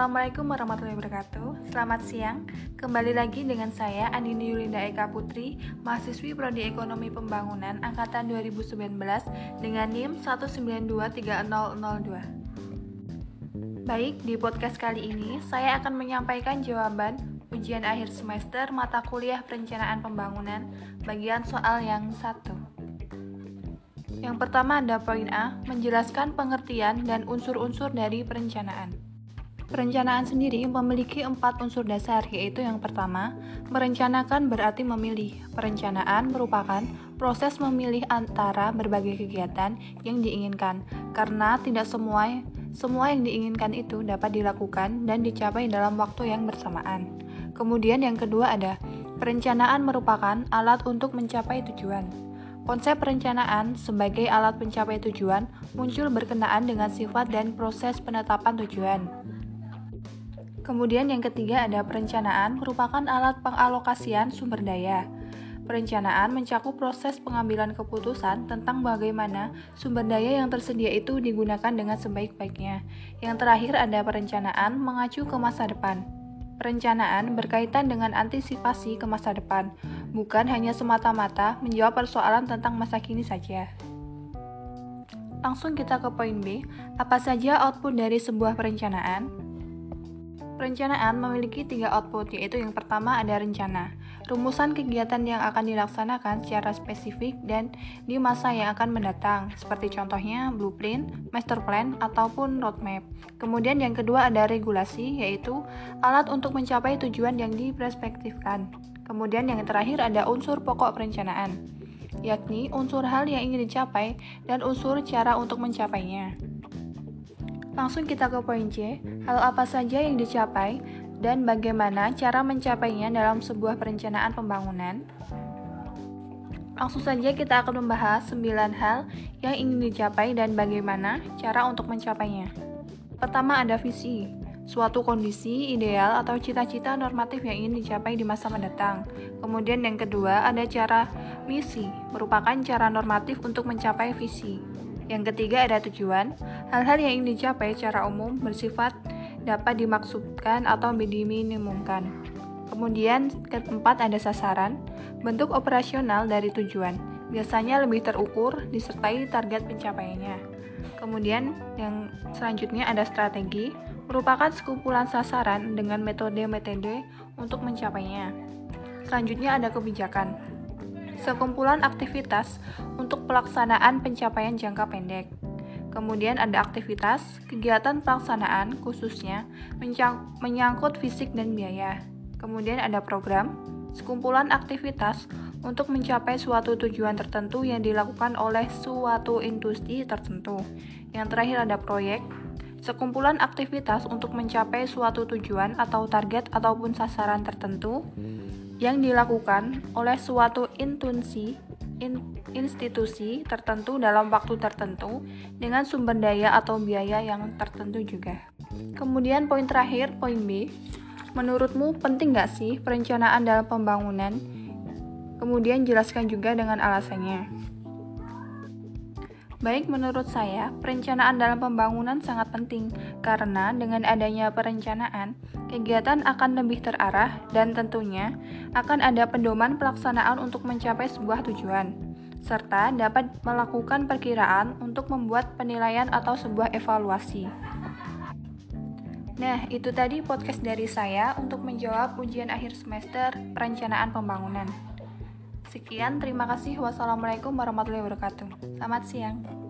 Assalamualaikum warahmatullahi wabarakatuh. Selamat siang, kembali lagi dengan saya Andini Yulinda Eka Putri Mahasiswi Prodi Ekonomi Pembangunan Angkatan 2019 Dengan NIM 1923002 Baik, di podcast kali ini saya akan menyampaikan jawaban ujian akhir semester mata kuliah perencanaan pembangunan bagian soal yang satu. Yang pertama ada poin A, menjelaskan pengertian dan unsur-unsur dari perencanaan. Perencanaan sendiri memiliki empat unsur dasar, yaitu yang pertama, merencanakan berarti memilih. Perencanaan merupakan proses memilih antara berbagai kegiatan yang diinginkan, karena tidak semua semua yang diinginkan itu dapat dilakukan dan dicapai dalam waktu yang bersamaan. Kemudian yang kedua ada perencanaan merupakan alat untuk mencapai tujuan. Konsep perencanaan sebagai alat pencapai tujuan muncul berkenaan dengan sifat dan proses penetapan tujuan. Kemudian yang ketiga ada perencanaan merupakan alat pengalokasian sumber daya. Perencanaan mencakup proses pengambilan keputusan tentang bagaimana sumber daya yang tersedia itu digunakan dengan sebaik-baiknya. Yang terakhir ada perencanaan mengacu ke masa depan. Perencanaan berkaitan dengan antisipasi ke masa depan, bukan hanya semata-mata menjawab persoalan tentang masa kini saja. Langsung kita ke poin B, apa saja output dari sebuah perencanaan? Perencanaan memiliki tiga output, yaitu yang pertama ada rencana, rumusan kegiatan yang akan dilaksanakan secara spesifik dan di masa yang akan mendatang, seperti contohnya blueprint, master plan, ataupun roadmap. Kemudian yang kedua ada regulasi, yaitu alat untuk mencapai tujuan yang diperspektifkan. Kemudian yang terakhir ada unsur pokok perencanaan, yakni unsur hal yang ingin dicapai dan unsur cara untuk mencapainya. Langsung kita ke poin C, hal apa saja yang dicapai dan bagaimana cara mencapainya dalam sebuah perencanaan pembangunan. Langsung saja kita akan membahas 9 hal yang ingin dicapai dan bagaimana cara untuk mencapainya. Pertama ada visi, suatu kondisi ideal atau cita-cita normatif yang ingin dicapai di masa mendatang. Kemudian yang kedua ada cara misi, merupakan cara normatif untuk mencapai visi. Yang ketiga ada tujuan. Hal-hal yang ingin dicapai secara umum bersifat dapat dimaksudkan atau diminimumkan. Kemudian keempat ada sasaran, bentuk operasional dari tujuan. Biasanya lebih terukur disertai target pencapaiannya. Kemudian yang selanjutnya ada strategi, merupakan sekumpulan sasaran dengan metode-metode untuk mencapainya. Selanjutnya ada kebijakan, sekumpulan aktivitas untuk pelaksanaan pencapaian jangka pendek. Kemudian ada aktivitas, kegiatan pelaksanaan khususnya menyangkut fisik dan biaya. Kemudian ada program, sekumpulan aktivitas untuk mencapai suatu tujuan tertentu yang dilakukan oleh suatu industri tertentu. Yang terakhir ada proyek, sekumpulan aktivitas untuk mencapai suatu tujuan atau target ataupun sasaran tertentu yang dilakukan oleh suatu intuisi in, institusi tertentu dalam waktu tertentu dengan sumber daya atau biaya yang tertentu juga. Kemudian poin terakhir, poin B, menurutmu penting nggak sih perencanaan dalam pembangunan? Kemudian jelaskan juga dengan alasannya. Baik, menurut saya, perencanaan dalam pembangunan sangat penting karena dengan adanya perencanaan, kegiatan akan lebih terarah dan tentunya akan ada pedoman pelaksanaan untuk mencapai sebuah tujuan, serta dapat melakukan perkiraan untuk membuat penilaian atau sebuah evaluasi. Nah, itu tadi podcast dari saya untuk menjawab ujian akhir semester perencanaan pembangunan. Sekian, terima kasih. Wassalamualaikum warahmatullahi wabarakatuh. Selamat siang.